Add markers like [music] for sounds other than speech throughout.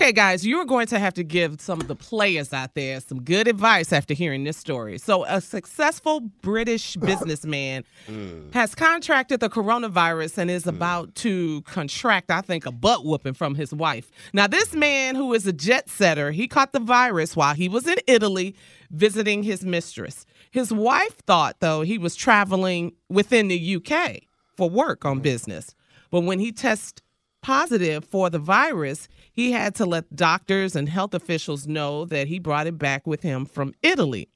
Okay, guys, you're going to have to give some of the players out there some good advice after hearing this story. So, a successful British [laughs] businessman mm. has contracted the coronavirus and is mm. about to contract, I think, a butt whooping from his wife. Now, this man, who is a jet setter, he caught the virus while he was in Italy visiting his mistress. His wife thought, though, he was traveling within the UK for work on mm. business. But when he tested positive for the virus, he had to let doctors and health officials know that he brought it back with him from Italy.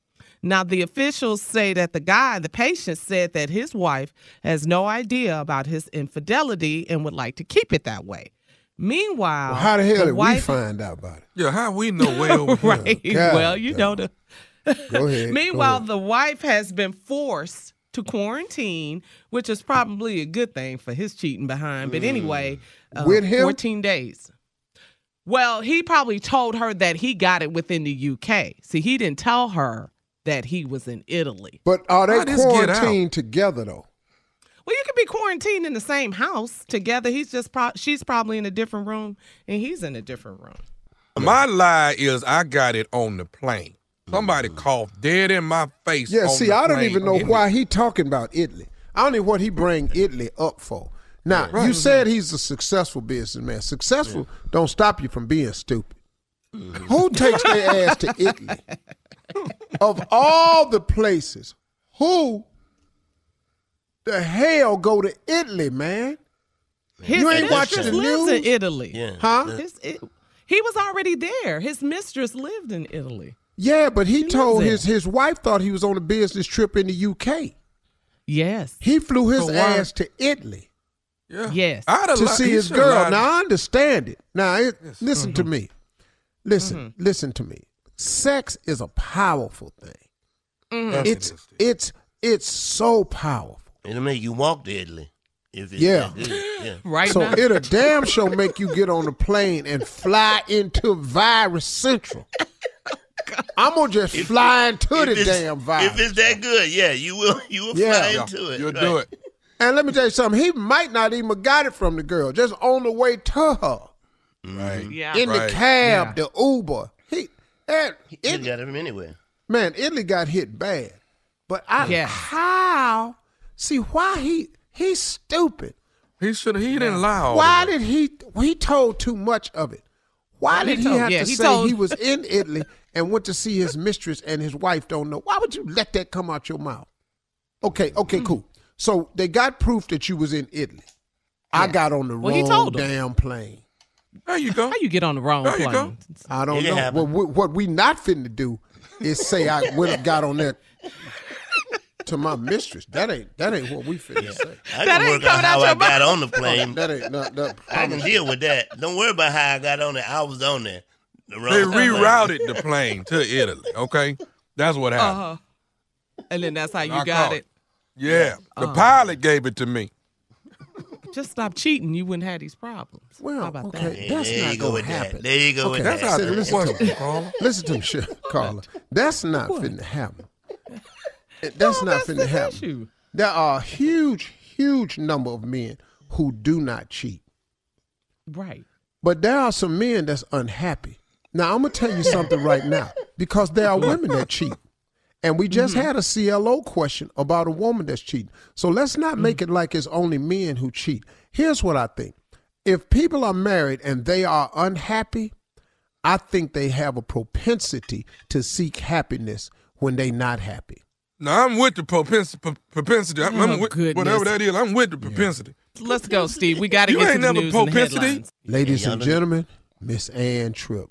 Now, the officials say that the guy, the patient, said that his wife has no idea about his infidelity and would like to keep it that way. Meanwhile, Well, how the hell did wife, we find out about it? Yeah, how we know way over [laughs] here? right? God well, you know the. Go ahead. go Meanwhile, ahead. the wife has been forced to quarantine, which is probably a good thing for his cheating behind. But anyway, uh, With him? 14 days. Well, he probably told her that he got it within the UK. See, he didn't tell her that he was in Italy. But are they this get out? quarantined together though? Well, you could be quarantined in the same house together. He's just pro- she's probably in a different room and he's in a different room. My lie is I got it on the plane. Somebody mm. coughed dead in my face. Yeah, on see, the I don't even know It- why he talking about Italy. I don't know what he bring Italy up for. Now, you mm-hmm. said he's a successful businessman. Successful don't stop you from being stupid. Mm-hmm. Who takes their [laughs] ass to Italy? of all the places, who the hell go to Italy, man? His You ain't watching the lives in? Italy. Yeah. Huh? His- it- he was already there. His mistress lived in Italy. Yeah, but he He told his his wife thought he was on a business trip in the UK. Yes. He flew his ass to Italy. Yeah. Yes. To li- see his girl. lied. Now I understand it. Now it, listen Mm-hmm. to me. Listen, listen to me. Sex is a powerful thing. Yes, it It's is. it's it's so powerful. It'll make you walk to Italy. If it's Yeah. yeah. [laughs] Right So now. it'll damn sure make you get on the plane and fly into Virus Central. [laughs] I'm gonna just If- fly into If the damn virus. If it's that good, yeah, you will [laughs] you will Yeah. fly Yeah, into it. You'll right. do it. and let me tell you something. He might not even got it from the girl. Just on the way to her. Mm-hmm. Right. Yeah. in Right. the cab, the Uber. He, and He it, got him anywhere. man, Italy got hit bad. But I Yeah. how see why he he's stupid. He should. He didn't lie. all Why did he he told too much of it? Why He did he told- have yeah, to he say told- he was in Italy and went to see his mistress and his wife don't know? Why would you let that come out your mouth? Okay, okay, Hmm. cool. So they got proof that you was in Italy. I got on the Well, he wrong told 'em. damn plane. There you go. How you get on the wrong There you plane? I don't It know. happen. What, we- what we not finna do is say I went and got on that to my mistress. That ain't that ain't what we finna say. I That can ain't work out coming out how your I got on the plane. That ain't not that. I can deal with that. Don't worry about how I got on there. I was on there. The wrong They plane. rerouted the plane to Italy. Okay, that's what happened. Uh huh. And then that's how you I got caught it. Yeah, the Uh. pilot gave it to me. Just stop cheating. You wouldn't have these problems. Well, how about okay, Yeah, that's there not gonna with that. happen. There you go with Okay, that. That's how Say, the listen to question, me. Carla. Listen to me, shit, [laughs] Carla. That's not finna happen. [laughs] That's not finna the happen. issue. There are a huge, huge number of men who do not cheat. Right. But there are some men that's unhappy. Now I'm gonna tell you something right now because there are women that cheat, and we just mm-hmm. had a CLO question about a woman that's cheating. So let's not make mm-hmm. it like it's only men who cheat. Here's what I think: if people are married and they are unhappy, I think they have a propensity to seek happiness when they're not happy. Now I'm with the propensity. propensity. I'm, I'm Oh, with goodness. whatever that is. I'm with the propensity. Let's go, Steve. We got to You get to the never news and the propensity. headlines. Ladies Yeah, and gentlemen, Miss Ann Tripp.